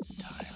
It's time.